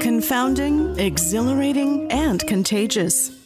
Confounding, exhilarating, and contagious.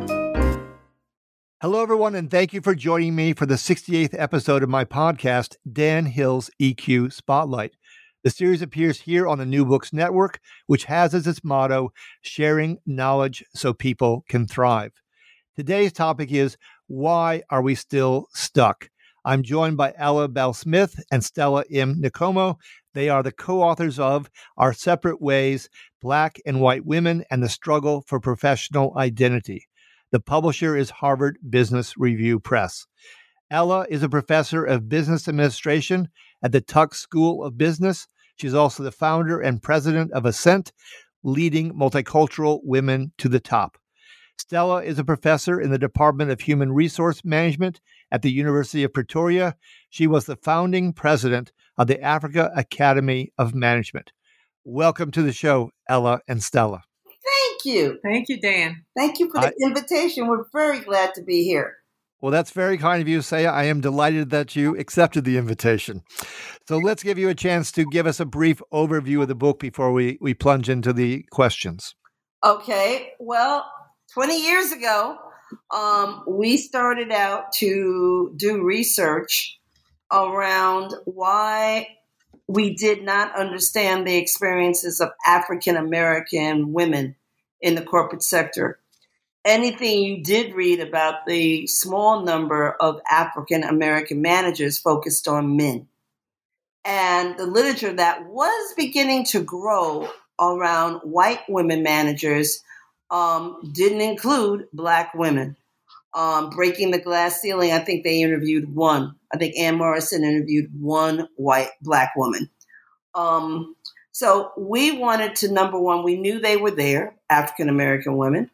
Hello, everyone, and thank you for joining me for the 68th episode of my podcast, Dan Hill's EQ Spotlight. The series appears here on the New Books Network, which has as its motto, sharing knowledge so people can thrive. Today's topic is Why Are We Still Stuck? I'm joined by Ella Bell Smith and Stella M. Nkomo. They are the co authors of Our Separate Ways Black and White Women and the Struggle for Professional Identity. The publisher is Harvard Business Review Press. Ella is a professor of business administration at the Tuck School of Business. She's also the founder and president of Ascent, leading multicultural women to the top. Stella is a professor in the Department of Human Resource Management at the University of Pretoria. She was the founding president of the Africa Academy of Management. Welcome to the show, Ella and Stella. Thank you. Thank you, Dan. Thank you for the I, invitation. We're very glad to be here. Well, that's very kind of you, Saya. I am delighted that you accepted the invitation. So let's give you a chance to give us a brief overview of the book before we, we plunge into the questions. Okay. Well, 20 years ago, um, we started out to do research around why we did not understand the experiences of African American women in the corporate sector. Anything you did read about the small number of African American managers focused on men. And the literature that was beginning to grow around white women managers um, didn't include black women. Um, breaking the glass ceiling, I think they interviewed one. I think Ann Morrison interviewed one white black woman. Um, so we wanted to number one, we knew they were there, African American women.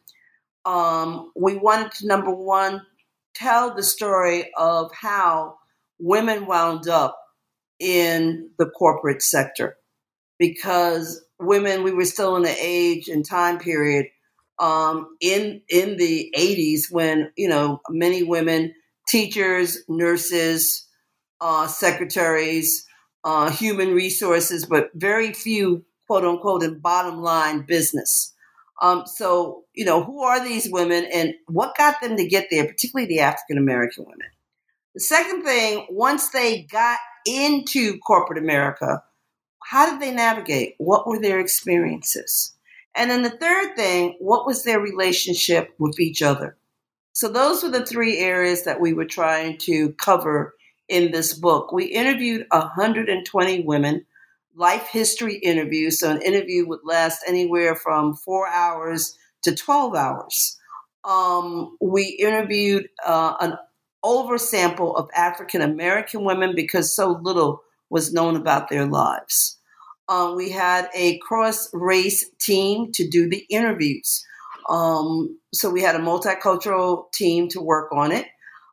Um, we wanted to number one tell the story of how women wound up in the corporate sector because women we were still in the age and time period um, in in the 80s when you know many women teachers nurses uh, secretaries uh, human resources, but very few, quote unquote, in bottom line business. Um, so, you know, who are these women and what got them to get there, particularly the African American women? The second thing, once they got into corporate America, how did they navigate? What were their experiences? And then the third thing, what was their relationship with each other? So those were the three areas that we were trying to cover in this book. We interviewed 120 women life history interviews. So an interview would last anywhere from four hours to 12 hours. Um, we interviewed uh, an oversample of African American women because so little was known about their lives. Um, we had a cross race team to do the interviews. Um, so we had a multicultural team to work on it.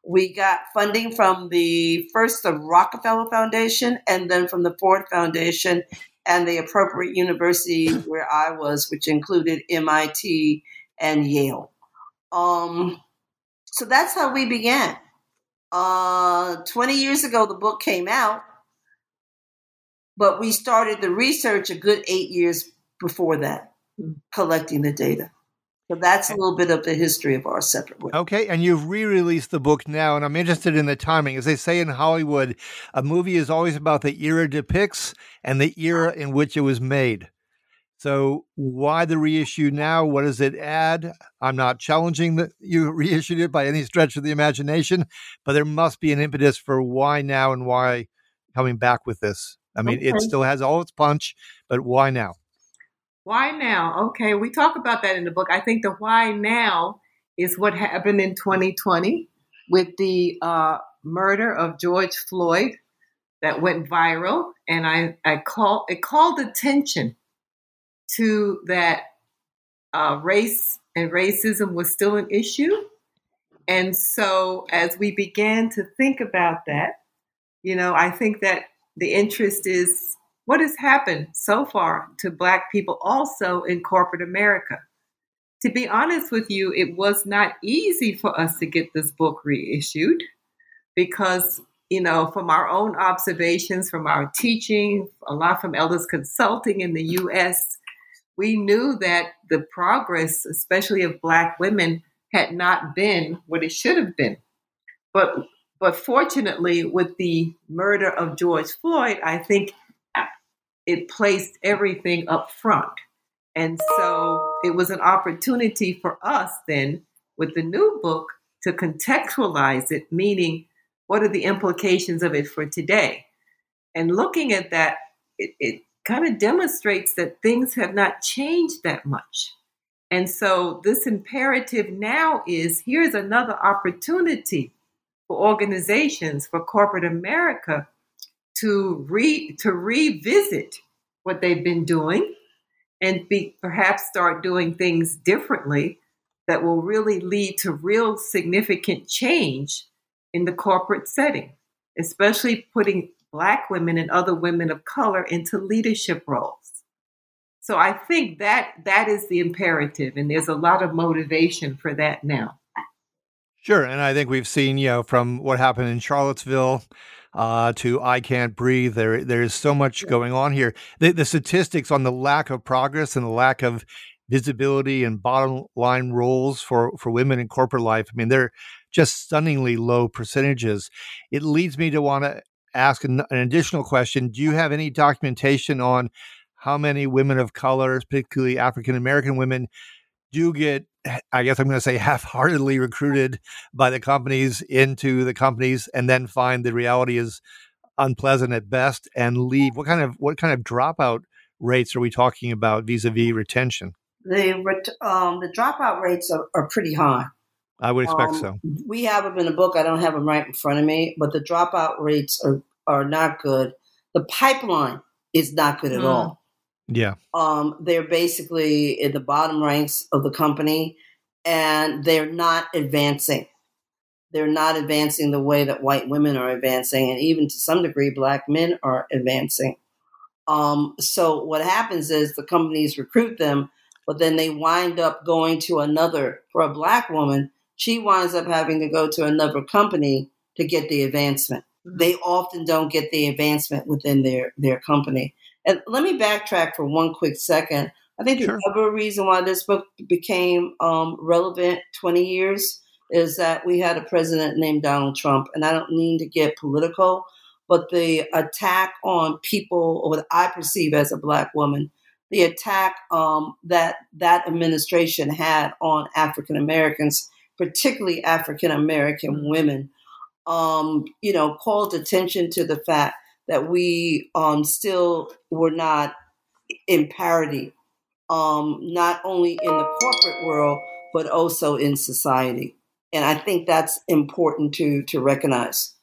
We got funding from the first the Rockefeller Foundation and then from the Ford Foundation and the appropriate universities where I was, which included MIT and Yale. Um, so that's how we began. Uh, 20 years ago, the book came out, but we started the research a good eight years before that, collecting the data. So that's a little bit of the history of our separate work. Okay, and you've re-released the book now, and I'm interested in the timing. As they say in Hollywood, a movie is always about the era it depicts and the era uh-huh. in which it was made. So why the reissue now? What does it add? I'm not challenging that you reissued it by any stretch of the imagination, but there must be an impetus for why now and why coming back with this. I mean, okay. it still has all its punch, but why now? Why now? Okay, we talk about that in the book. I think the why now is what happened in 2020 with the uh, murder of George Floyd that went viral, and I I call it called attention to that uh, race and racism was still an issue, and so as we began to think about that, you know, I think that the interest is what has happened so far to Black people also in corporate America. To be honest with you, it was not easy for us to get this book reissued because, you know, from our own observations, from our teaching, a lot from Ella's Consulting in the US, we knew that the progress, especially of Black women, had not been what it should have been. But but fortunately, with the murder of George Floyd, I think it placed everything up front. And so it was an opportunity for us then with the new book to contextualize it, meaning what are the implications of it for today? And looking at that, it, it kind of demonstrates that things have not changed that much. And so this imperative now is here's another opportunity for organizations, for corporate America to re to revisit what they've been doing and be perhaps start doing things differently that will really lead to real significant change in the corporate setting, especially putting black women and other women of color into leadership roles. So I think that that is the imperative and there's a lot of motivation for that now. Sure, and I think we've seen, you know, from what happened in Charlottesville uh, to I Can't Breathe. There, there's so much going on here. The, the statistics on the lack of progress and the lack of visibility and bottom line roles for, for women in corporate life, I mean, they're just stunningly low percentages. It leads me to want to ask an, an additional question. Do you have any documentation on how many women of color, particularly African American women, do get I guess I'm going to say half-heartedly recruited by the companies into the companies and then find the reality is unpleasant at best and leave. What kind of what kind of dropout rates are we talking about vis-a-vis retention? The um, the dropout rates are, are pretty high. I would expect um, so. We have them in a book. I don't have them right in front of me, but the dropout rates are are not good. The pipeline is not good at mm. all. Yeah. Um, they're basically in the bottom ranks of the company and they're not advancing. They're not advancing the way that white women are advancing, and even to some degree, black men are advancing. Um, so what happens is the companies recruit them, but then they wind up going to another. For a black woman, she winds up having to go to another company to get the advancement. They often don't get the advancement within their their company. And let me backtrack for one quick second. I think sure. the other reason why this book became um, relevant 20 years is that we had a president named Donald Trump. And I don't mean to get political, but the attack on people, or what I perceive as a Black woman, the attack um, that that administration had on African Americans, particularly African American mm-hmm. women, um, you know, called attention to the fact that we um, still were not in parity, um, not only in the corporate world, but also in society. And I think that's important to, to recognize.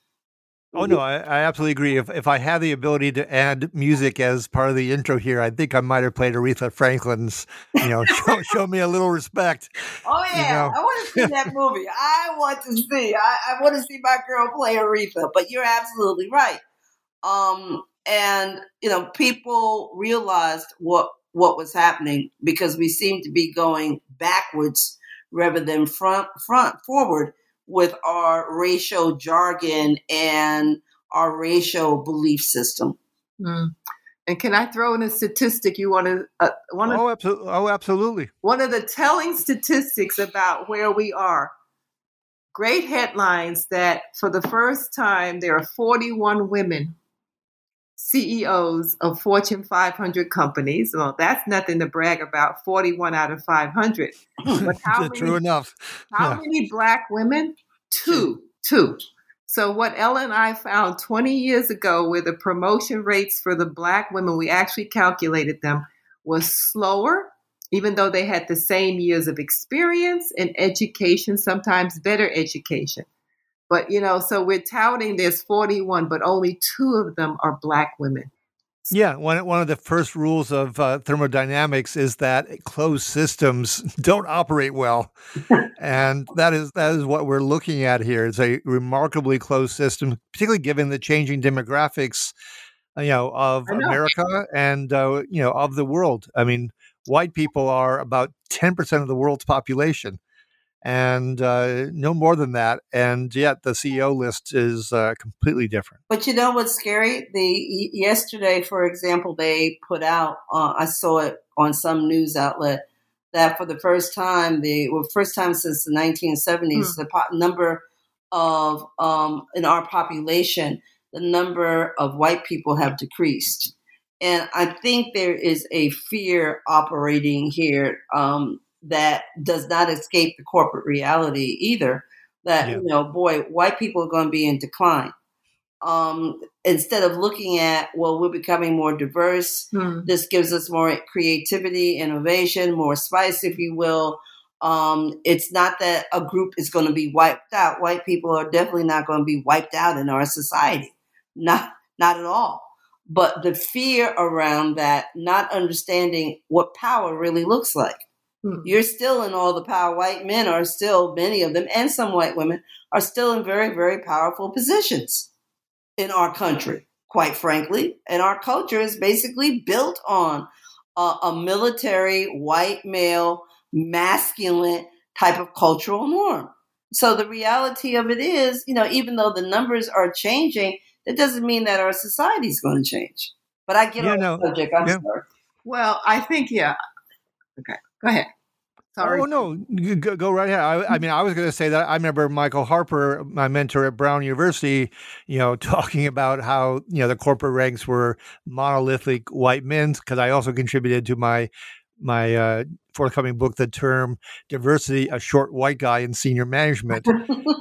Oh no, I, I, absolutely agree. If if I had the ability to add music as part of the intro here, I think I might have played Aretha Franklin's. You know, show, show me a little respect. Oh yeah, you know? I want to see that movie. I want to see. I, I want to see my girl play Aretha. But you're absolutely right. Um, and you know, people realized what what was happening because we seem to be going backwards rather than front front forward with our racial jargon and our racial belief system. Mm. And can I throw in a statistic you want to? Uh, one of, oh, absolutely. oh, absolutely. One of the telling statistics about where we are. Great headlines that for the first time there are 41 women CEOs of Fortune 500 companies. Well, that's nothing to brag about. 41 out of 500. But how many, True enough. How yeah. many black women? Two. Two. So what Ella and I found 20 years ago, where the promotion rates for the black women, we actually calculated them, was slower, even though they had the same years of experience and education, sometimes better education. But, you know, so we're touting there's 41, but only two of them are black women. Yeah, one one of the first rules of uh, thermodynamics is that closed systems don't operate well, and that is that is what we're looking at here. It's a remarkably closed system, particularly given the changing demographics, you know, of know. America and uh, you know of the world. I mean, white people are about ten percent of the world's population and uh, no more than that. And yet the CEO list is uh, completely different. But you know what's scary? The yesterday, for example, they put out. Uh, I saw it on some news outlet that for the first time, the well, first time since the 1970s, hmm. the po- number of um, in our population, the number of white people have decreased. And I think there is a fear operating here um, that does not escape the corporate reality either. That yeah. you know, boy, white people are going to be in decline. Um, instead of looking at, well, we're becoming more diverse. Hmm. This gives us more creativity, innovation, more spice, if you will. Um, it's not that a group is going to be wiped out. White people are definitely not going to be wiped out in our society. Not, not at all. But the fear around that, not understanding what power really looks like. Hmm. You're still in all the power. White men are still, many of them, and some white women are still in very, very powerful positions in our country, quite frankly. And our culture is basically built on a, a military, white male, masculine type of cultural norm. So the reality of it is, you know, even though the numbers are changing, that doesn't mean that our society is going to change. But I get yeah, on no, the subject. I'm yeah. sorry. Well, I think yeah. Okay. Go ahead. Sorry. Oh no, go, go right ahead. I, I, mean, I was going to say that I remember Michael Harper, my mentor at Brown University, you know, talking about how you know the corporate ranks were monolithic white men's Because I also contributed to my my uh, forthcoming book, the term diversity, a short white guy in senior management,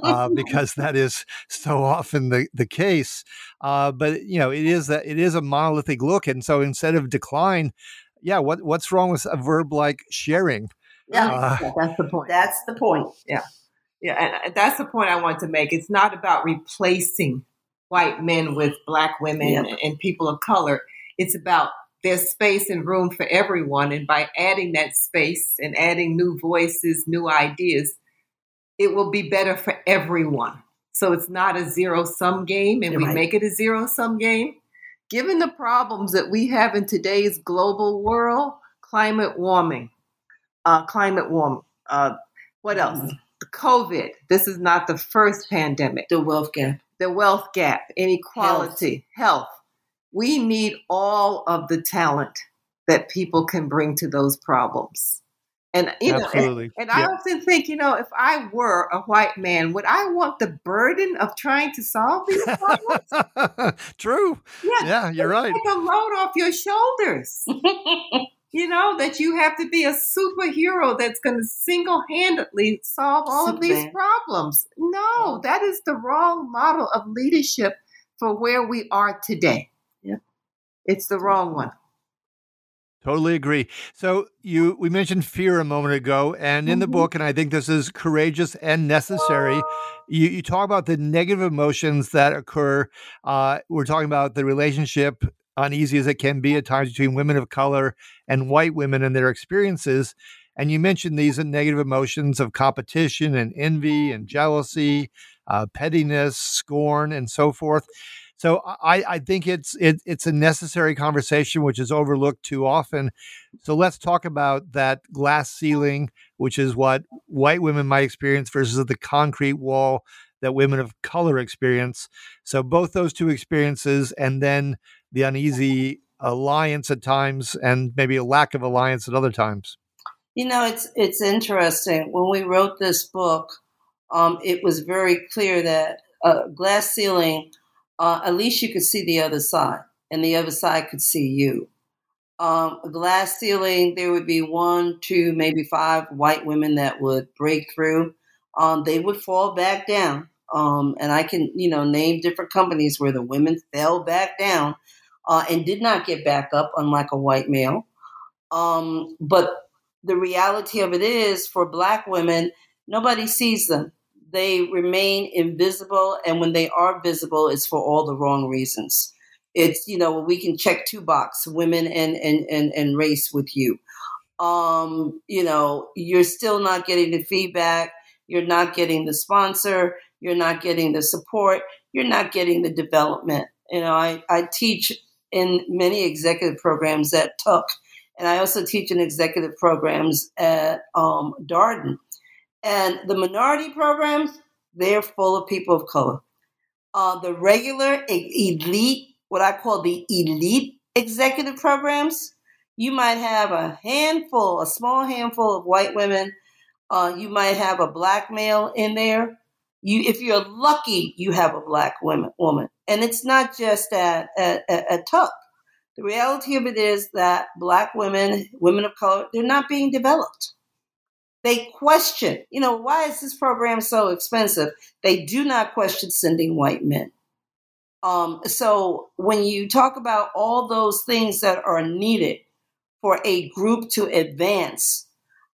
uh, because that is so often the, the case. Uh, but you know, it is that it is a monolithic look, and so instead of decline, yeah, what what's wrong with a verb like sharing? Yeah, uh, that's the point. That's the point. Yeah. Yeah, and that's the point I want to make. It's not about replacing white men with black women yeah. and people of color. It's about there's space and room for everyone. And by adding that space and adding new voices, new ideas, it will be better for everyone. So it's not a zero sum game, and You're we right. make it a zero sum game. Given the problems that we have in today's global world, climate warming, uh, climate warming. Uh, what else? Mm-hmm. COVID. This is not the first pandemic. The wealth gap. The wealth gap, inequality, health. health. We need all of the talent that people can bring to those problems. And you know, and, and I often think, you know, if I were a white man, would I want the burden of trying to solve these problems? True. Yeah, yeah you're right. Take a load off your shoulders. you know, that you have to be a superhero that's going to single handedly solve all Superman. of these problems. No, that is the wrong model of leadership for where we are today. Yeah. It's the wrong one. Totally agree. So you we mentioned fear a moment ago, and in the Mhm. book, and I think this is courageous and necessary. You, you talk about the negative emotions that occur. Uh, we're talking about the relationship, uneasy as it can be at times, between women of color and white women and their experiences. And you mentioned these negative emotions of competition and envy and jealousy, uh, pettiness, scorn, and so forth. So I, I think it's it, it's a necessary conversation which is overlooked too often. So let's talk about that glass ceiling, which is what white women might experience versus the concrete wall that women of color experience. So both those two experiences, and then the uneasy alliance at times, and maybe a lack of alliance at other times. You know, it's it's interesting. When we wrote this book, um, it was very clear that uh, glass ceiling uh, at least you could see the other side, and the other side could see you. Um, a glass ceiling, there would be one, two, maybe five white women that would break through. Um, they would fall back down. Um, and I can, you know, name different companies where the women fell back down uh, and did not get back up, unlike a white male. Um, but the reality of it is, for black women, nobody sees them they remain invisible. And when they are visible, it's for all the wrong reasons. It's, you know, we can check two box women and, and, and, and race with you. Um, you know, you're still not getting the feedback. You're not getting the sponsor. You're not getting the support. You're not getting the development. You know, I, I teach in many executive programs at Tuck, and I also teach in executive programs at um, Darden. And the minority programs, they're full of people of color. Uh, the regular elite, what I call the elite executive programs, you might have a handful, a small handful of white women. Uh, you might have a black male in there. You, if you're lucky, you have a black woman. Woman, and it's not just at at, at, at Tuck. The reality of it is that black women, women of color, they're not being developed. They question, you know, why is this program so expensive? They do not question sending white men. Um, so when you talk about all those things that are needed for a group to advance,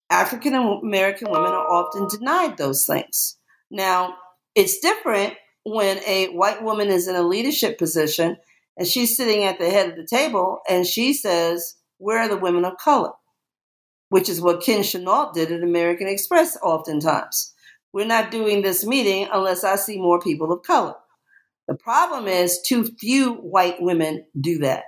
African American women are often denied those things. Now, it's different when a white woman is in a leadership position and she's sitting at the head of the table and she says, Where are the women of color? Which is what Ken Chenault did at American Express oftentimes. We're not doing this meeting unless I see more people of color. The problem is too few white women do that.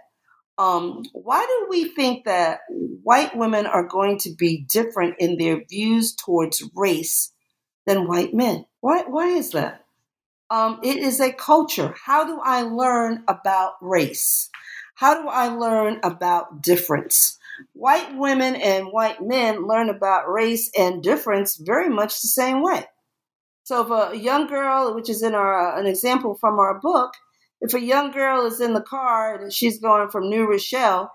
Um, why do we think that white women are going to be different in their views towards race than white men? Why, why is that? Um, it is a culture. How do I learn about race? How do I learn about difference? White women and white men learn about race and difference very much the same way. So if a young girl, which is in our an example from our book, if a young girl is in the car and she's going from New Rochelle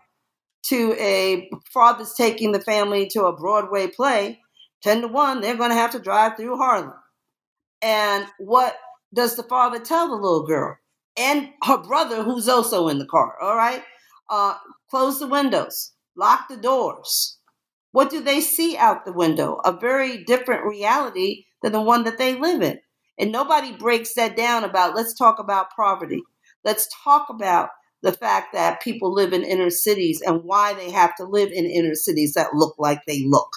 to a father's taking the family to a Broadway play, 10 to 1, they're going to have to drive through Harlem. And what does the father tell the little girl? And her brother, who's also in the car, all right? Uh, close the windows lock the doors. What do they see out the window? A very different reality than the one that they live in. And nobody breaks that down about let's talk about poverty. Let's talk about the fact that people live in inner cities and why they have to live in inner cities that look like they look.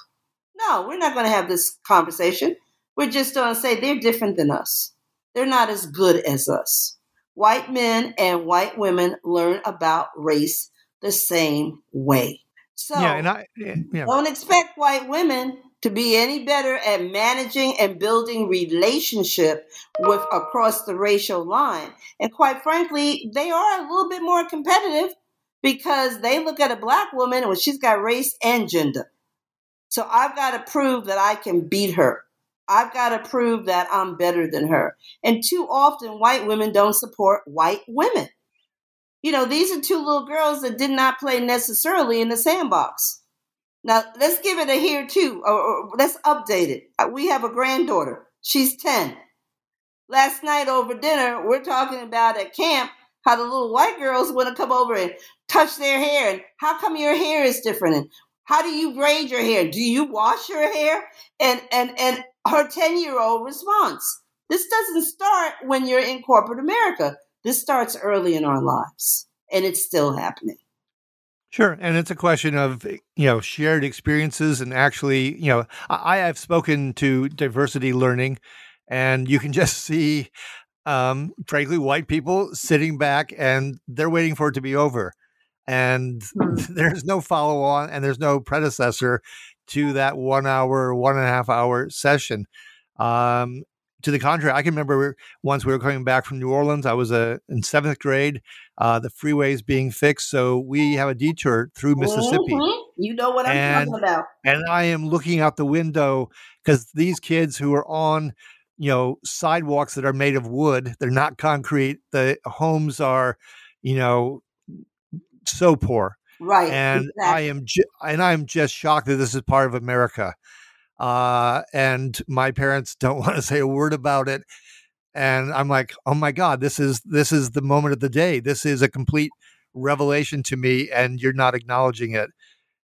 No, we're not going to have this conversation. We're just going to say they're different than us. They're not as good as us. White men and white women learn about race the same way. So yeah, and I eh, yeah. don't expect white women to be any better at managing and building relationship with across the racial line. And quite frankly, they are a little bit more competitive because they look at a black woman and she's got race and gender. So I've got to prove that I can beat her. I've got to prove that I'm better than her. And too often, white women don't support white women you know, these are two little girls that did not play necessarily in the sandbox. Now, let's give it a here too, or, or let's update it. Uh, we have a granddaughter. She's 10. Last night over dinner, we're talking about at camp how the little white girls want to come over and touch their hair and how come your hair is different and how do you braid your hair? Do you wash your hair? And and and her 10 year old response. This doesn't start when you're in corporate America. This starts early in our lives, and it's still happening. Sure, and it's a question of you know shared experiences and actually you know I, I have spoken to diversity learning, and you can just see, um, frankly, white people sitting back and they're waiting for it to be over, and mm. there's no follow on and there's no predecessor to that one hour, one and a half hour session. Um, to the contrary, I can remember once we were coming back from New Orleans. I was uh, in seventh grade. Uh, the freeways being fixed, so we have a detour through Mississippi. Mm-hmm. You know what I'm and, talking about. And I am looking out the window because these kids who are on, you know, sidewalks that are made of wood, they're not concrete. The homes are, you know, so poor. Right. And exactly. I am, ju- and I'm just shocked that this is part of America. Uh, and my parents don't want to say a word about it. And I'm like, oh my God, this is this is the moment of the day. This is a complete revelation to me, and you're not acknowledging it.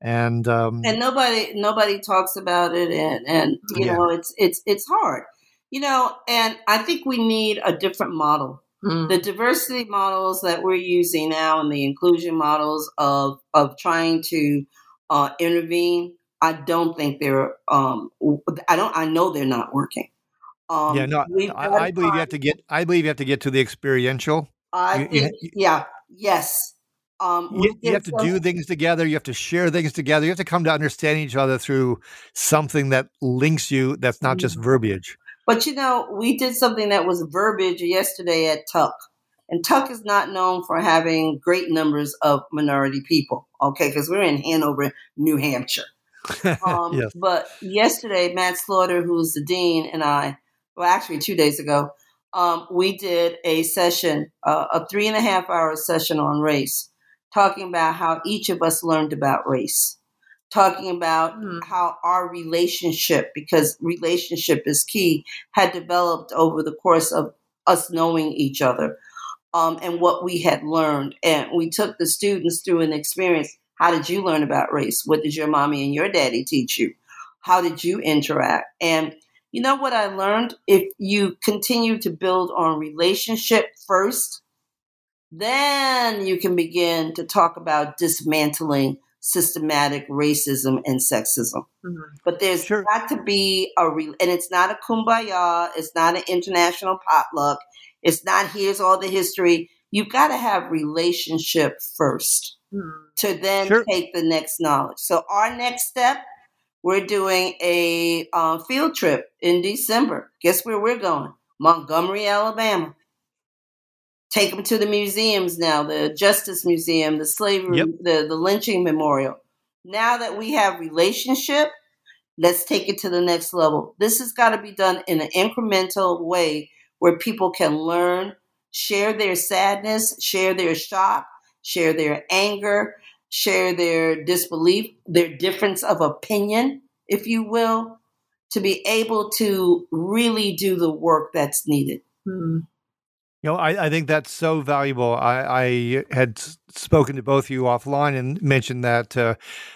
And um, and nobody nobody talks about it, and and you yeah. know it's it's it's hard, you know. And I think we need a different model. Mm. The diversity models that we're using now, and the inclusion models of of trying to uh, intervene I don't think they're. Um, I don't. I know they're not working. Um, yeah, no. I, I believe you have to get. I believe you have to get to the experiential. I you, think, you, yeah. Yes. Um, you, you, have to do things together. You have to share things together. You have to come to understand each other through something that links you. That's not just mm-hmm. verbiage. But you know, we did something that was verbiage yesterday at Tuck. And Tuck is not known for having great numbers of minority people, okay? Because we're in Hanover, New Hampshire. Um, yes. But yesterday, Matt Slaughter, who's the dean, and I, well, actually two days ago, um, we did a session, uh, a three and a half hour session on race, talking about how each of us learned about race, talking about mm. how our relationship, because relationship is key, had developed over the course of us knowing each other. Um, and what we had learned. And we took the students through an experience how did you learn about race? What did your mommy and your daddy teach you? How did you interact? And you know what I learned? If you continue to build on relationship first, then you can begin to talk about dismantling systematic racism and sexism. Mm-hmm. But there's sure. got to be a re- and it's not a kumbaya, it's not an international potluck, it's not here's all the history. You've got to have relationship first to then sure. take the next knowledge. So our next step, we're doing a uh, field trip in December. Guess where we're going? Montgomery, Alabama. Take them to the museums now, the Justice Museum, the slavery, yep. the, the lynching memorial. Now that we have relationship, let's take it to the next level. This has got to be done in an incremental way where people can learn, share their sadness, share their shock, share their anger, share their disbelief, their difference of opinion, if you will, to be able to really do the work that's needed. Mm-hmm. You know, I, I, think that's so valuable. I, I, had spoken to both of you offline and mentioned that uh,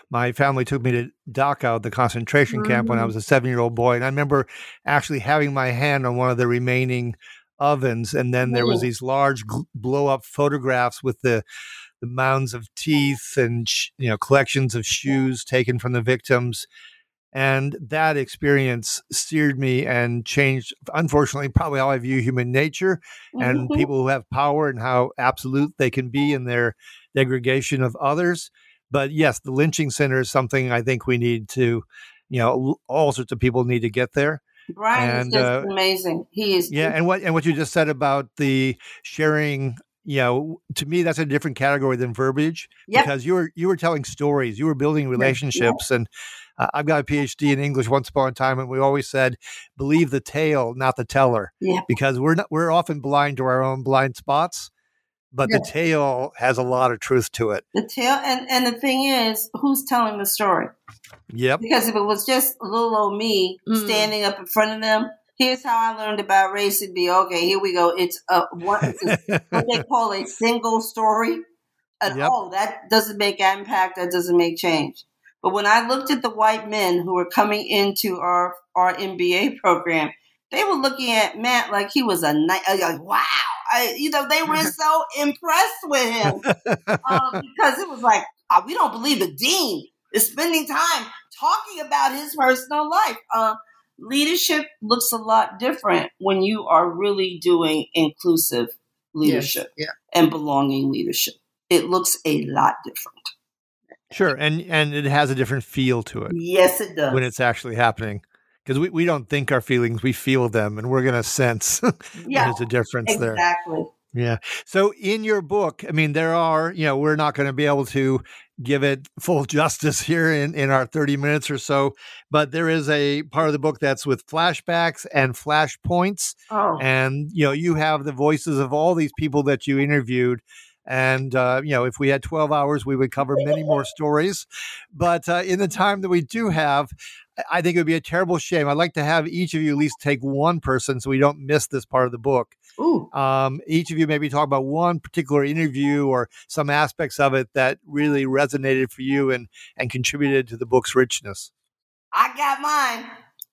my family took me to Dachau, the concentration mm-hmm. camp, when I mm-hmm. was a seven year old boy. And I remember actually having my hand on one of the remaining ovens, and then there was these large blow up photographs with the the mounds of teeth and you know collections of shoes taken from the victims and that experience seared me and changed unfortunately probably how i view human nature and mm-hmm. people who have power and how absolute they can be in their degradation of others but yes the lynching center is something i think we need to you know all sorts of people need to get there Bryan and, is just uh, amazing. He is. Yeah, and what and what you just said about the sharing you know, to me that's a different category than verbiage yep. because you were you were telling stories, you were building relationships, yep. and uh, I've got a PhD in English once upon a time, and we always said, believe the tale, not the teller, yep. because we're not we're often blind to our own blind spots, but the tale has a lot of truth to it. The tale, and and the thing is, who's telling the story? Yep. Because if it was just little old me mm. standing up in front of them, here's how I learned about race and be okay. Here we go. It's a what, it's a, what they call a single story. And Yep. oh, that doesn't make impact. That doesn't make change. But when I looked at the white men who were coming into our our MBA program, they were looking at Matt like he was a knight. Like, wow, I, you know, they were so impressed with him um, because it was like uh, we don't believe the dean is spending time talking about his personal life. Uh, leadership looks a lot different when you are really doing inclusive leadership yeah. and belonging leadership. It looks a lot different. Sure, and and it has a different feel to it Yes, it does. when it's actually happening. Because we, we don't think our feelings, we feel them, and we're going to sense yeah, there's a difference there. exactly. Yeah. So in your book, I mean, there are, you know, we're not going to be able to give it full justice here in, in our 30 minutes or so, but there is a part of the book that's with flashbacks and flashpoints. Oh, And, you know, you have the voices of all these people that you interviewed. And, uh, you know, if we had 12 hours, we would cover many more stories. But uh, in the time that we do have, I- I think it would be a terrible shame. I'd like to have each of you at least take one person so we don't miss this part of the book Ooh. um, each of you maybe talk about one particular interview or some aspects of it that really resonated for you and and contributed to the book's richness. I got mine.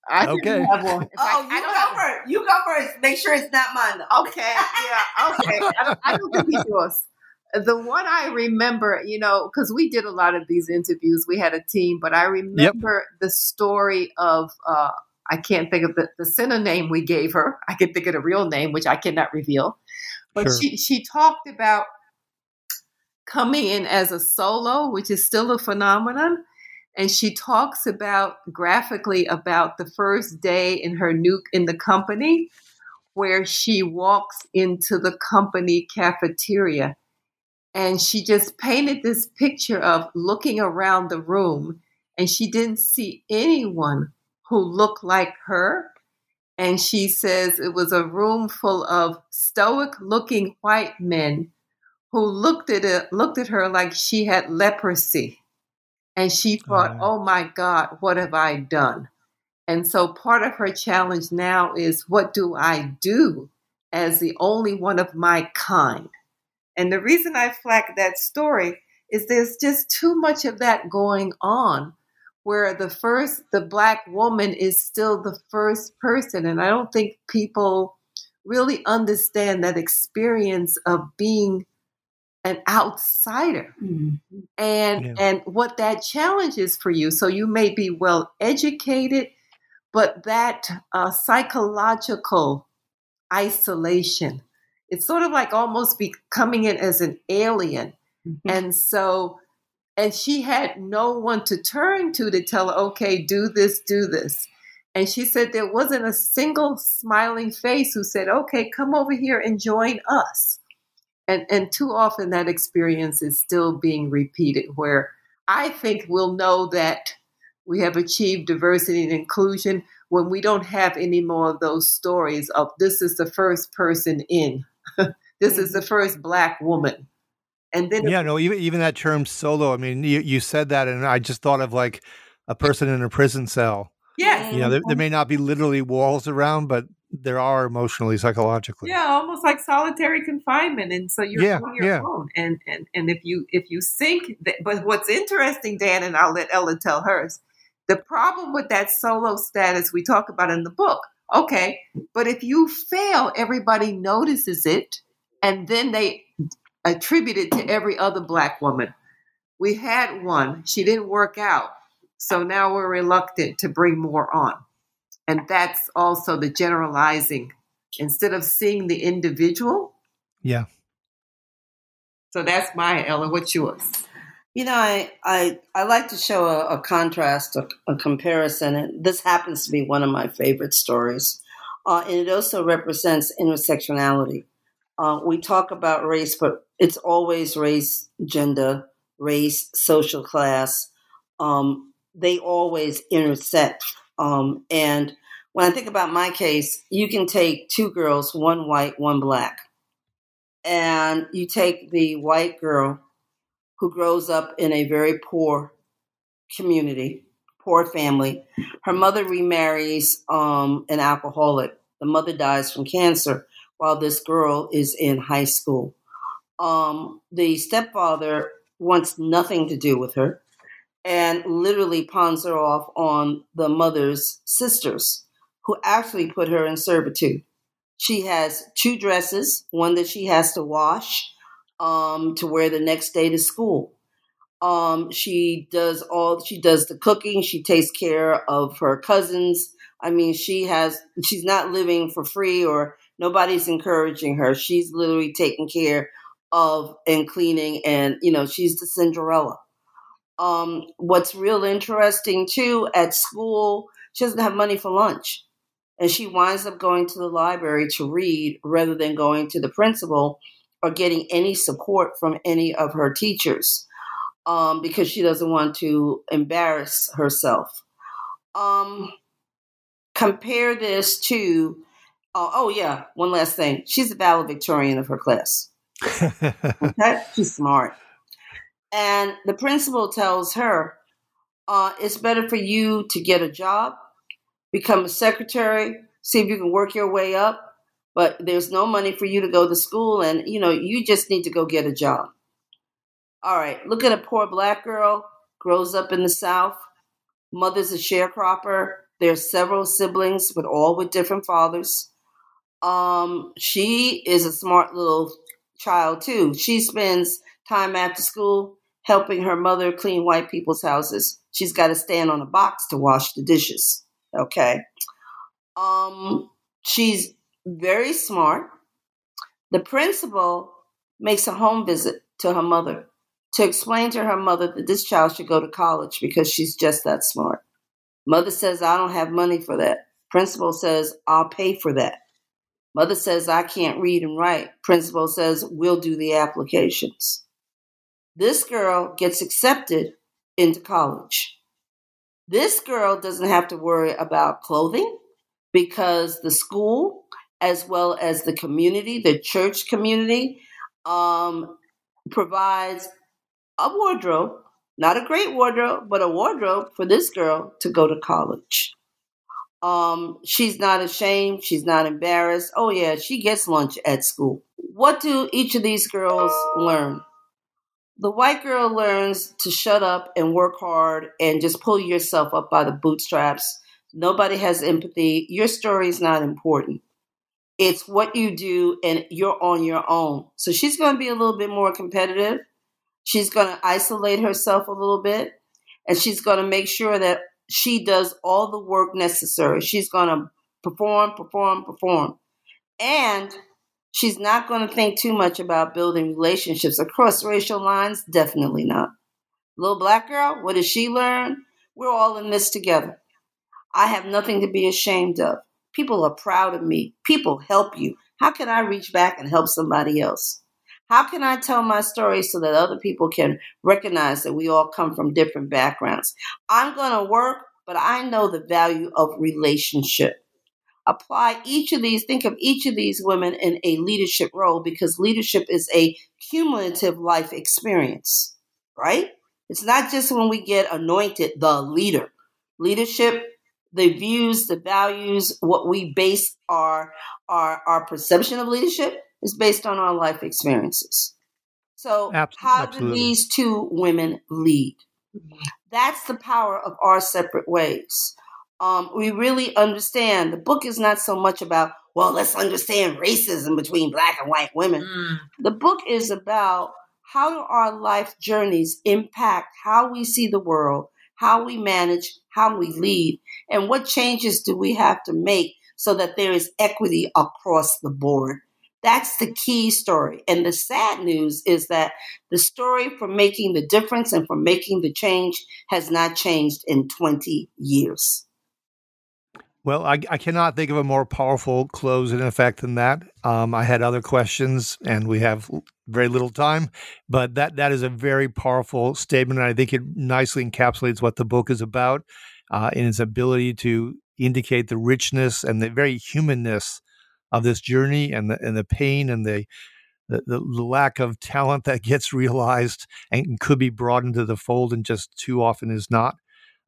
I Okay. have one. Oh, I you don't go have- first. You go first. Make sure it's not mine. Okay, yeah, okay. I don't, I don't think it's yours. The one I remember, you know, because we did a lot of these interviews, we had a team, but I remember the story of, uh, I can't think of the, the center name we gave her. I can think of the real name, which I cannot reveal. But Sure. she, she talked about coming in as a solo, which is still a phenomenon. And she talks about graphically about the first day in her new in the company where she walks into the company cafeteria and she just painted this picture of looking around the room and she didn't see anyone who looked like her and she says it was a room full of stoic looking white men who looked at it looked at her like she had leprosy and she thought Oh. oh my god what have i done and so part of her challenge now is what do I do as the only one of my kind? And the reason I flag that story is there's just too much of that going on where the first, the black woman is still the first person. And I don't think people really understand that experience of being an outsider and Yeah. and what that challenge is for you so you may be well educated but that uh, psychological isolation it's sort of like almost be coming in as an alien. Mm-hmm. And so and she had no one to turn to to tell her okay do this do this. And she said there wasn't a single smiling face who said okay come over here and join us. And and too often that experience is still being repeated where i think we'll know that we have achieved diversity and inclusion when we don't have any more of those stories of this is the first person in this is the first black woman and then Yeah, no, even even that term solo. I mean, you, you said that, and I just thought of like a person in a prison cell. Yeah. You know, there, there may not be literally walls around, but there are emotionally, psychologically. Yeah, almost like solitary confinement, and so you're Yeah, on your yeah. own. And and and if you if you sink, th- but what's interesting, Dan, and I'll let Ella tell hers. The problem with that solo status we talk about in the book. Okay, but if you fail, everybody notices it, and then they attribute it to every other black woman. We had one; she didn't work out, so now we're reluctant to bring more on. And that's also the generalizing. Instead of seeing the individual. Yeah. So that's my Ella. What's yours? You know, I I, I like to show a, a contrast, a, a comparison, and this happens to be one of my favorite stories. Uh, and it also represents intersectionality. Uh, we talk about race, but it's always race, gender, race, social class. Um, they always intersect. Um, and when I think about my case, you can take two girls, one white, one black, and you take the white girl who grows up in a very poor community, poor family. Her mother remarries um, an alcoholic. The mother dies from cancer while this girl is in high school. Um, the stepfather wants nothing to do with her and literally pawns her off on the mother's sisters, who actually put her in servitude. She has two dresses, one that she has to wash um, to wear the next day to school. Um, she does all she does the cooking. She takes care of her cousins. I mean, she has she's not living for free or nobody's encouraging her. She's literally taking care of and cleaning, and you know, she's the Cinderella. Um, what's real interesting too at school, she doesn't have money for lunch, and she winds up going to the library to read rather than going to the principal or getting any support from any of her teachers um, because she doesn't want to embarrass herself. Um, compare this to, uh, oh, yeah, one last thing. She's a valedictorian of her class. okay? She's smart. And the principal tells her, uh, it's better for you to get a job, become a secretary, see if you can work your way up. But there's no money for you to go to school, and you know you just need to go get a job. All right, look at a poor black girl, grows up in the South, mother's a sharecropper. There's several siblings, but all with different fathers. Um, she is a smart little child too. She spends time after school helping her mother clean white people's houses. She's got to stand on a box to wash the dishes. Okay. Um, she's very smart. The principal makes a home visit to her mother to explain to her mother that this child should go to college because she's just that smart. Mother says, I don't have money for that. Principal says, I'll pay for that. Mother says, I can't read and write. Principal says, We'll do the applications. This girl gets accepted into college. This girl doesn't have to worry about clothing because the school, as well as the community, the church community, um, provides a wardrobe, not a great wardrobe, but a wardrobe for this girl to go to college. Um, she's not ashamed. She's not embarrassed. Oh, yeah, she gets lunch at school. What do each of these girls learn? The white girl learns to shut up and work hard and just pull yourself up by the bootstraps. Nobody has empathy. Your story is not important. It's what you do, and you're on your own. So she's going to be a little bit more competitive. She's going to isolate herself a little bit and she's going to make sure that she does all the work necessary. She's going to perform, perform, perform. And she's not going to think too much about building relationships across racial lines. Definitely not. Little black girl, what does she learn? We're all in this together. I have nothing to be ashamed of. People are proud of me. People help you. How can I reach back and help somebody else? How can I tell my story so that other people can recognize that we all come from different backgrounds? I'm going to work, but I know the value of relationship. Apply each of these, think of each of these women in a leadership role because leadership is a cumulative life experience, right? It's not just when we get anointed the leader. Leadership, the views, the values, what we base our our, our perception of leadership is based on our life experiences. So, how do these two women lead? That's the power of our separate ways. Um, we really understand the book is not so much about, well, let's understand racism between black and white women. Mm. The book is about how do our life journeys impact how we see the world, how we manage, how we lead, and what changes do we have to make so that there is equity across the board. That's the key story. And the sad news is that the story for making the difference and for making the change has not changed in 20 years. Well, I, I cannot think of a more powerful close in effect than that. Um, I had other questions, and we have very little time, but that that is a very powerful statement, and I think it nicely encapsulates what the book is about uh, in its ability to indicate the richness and the very humanness of this journey and the and the pain and the the, the lack of talent that gets realized and could be brought into the fold and just too often is not.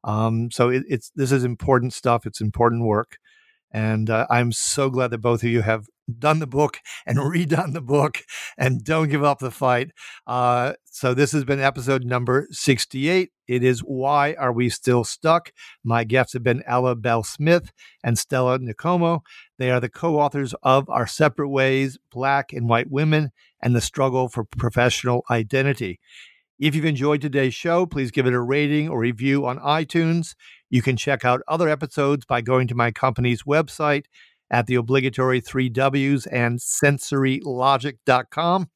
Um, so it, it's this is important stuff. It's important work, and uh, I'm so glad that both of you have done the book and redone the book and don't give up the fight. Uh, so this has been episode number 68. It is Why Are We Still Stuck? My guests have been Ella Bell Smith and Stella Nkomo. They are the co-authors of Our Separate Ways, Black and White Women, and the Struggle for Professional Identity. If you've enjoyed today's show, please give it a rating or review on iTunes. You can check out other episodes by going to my company's website at the obligatory three W's and sensorylogic.com.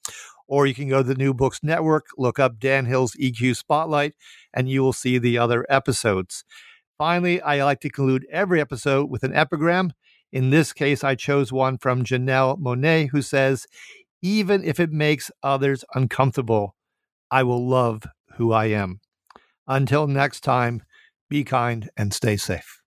Or you can go to the New Books Network, look up Dan Hill's EQ Spotlight, and you will see the other episodes. Finally, I like to conclude every episode with an epigram. In this case, I chose one from Janelle Monáe, who says, Even if it makes others uncomfortable, I will love who I am. Until next time, be kind and stay safe.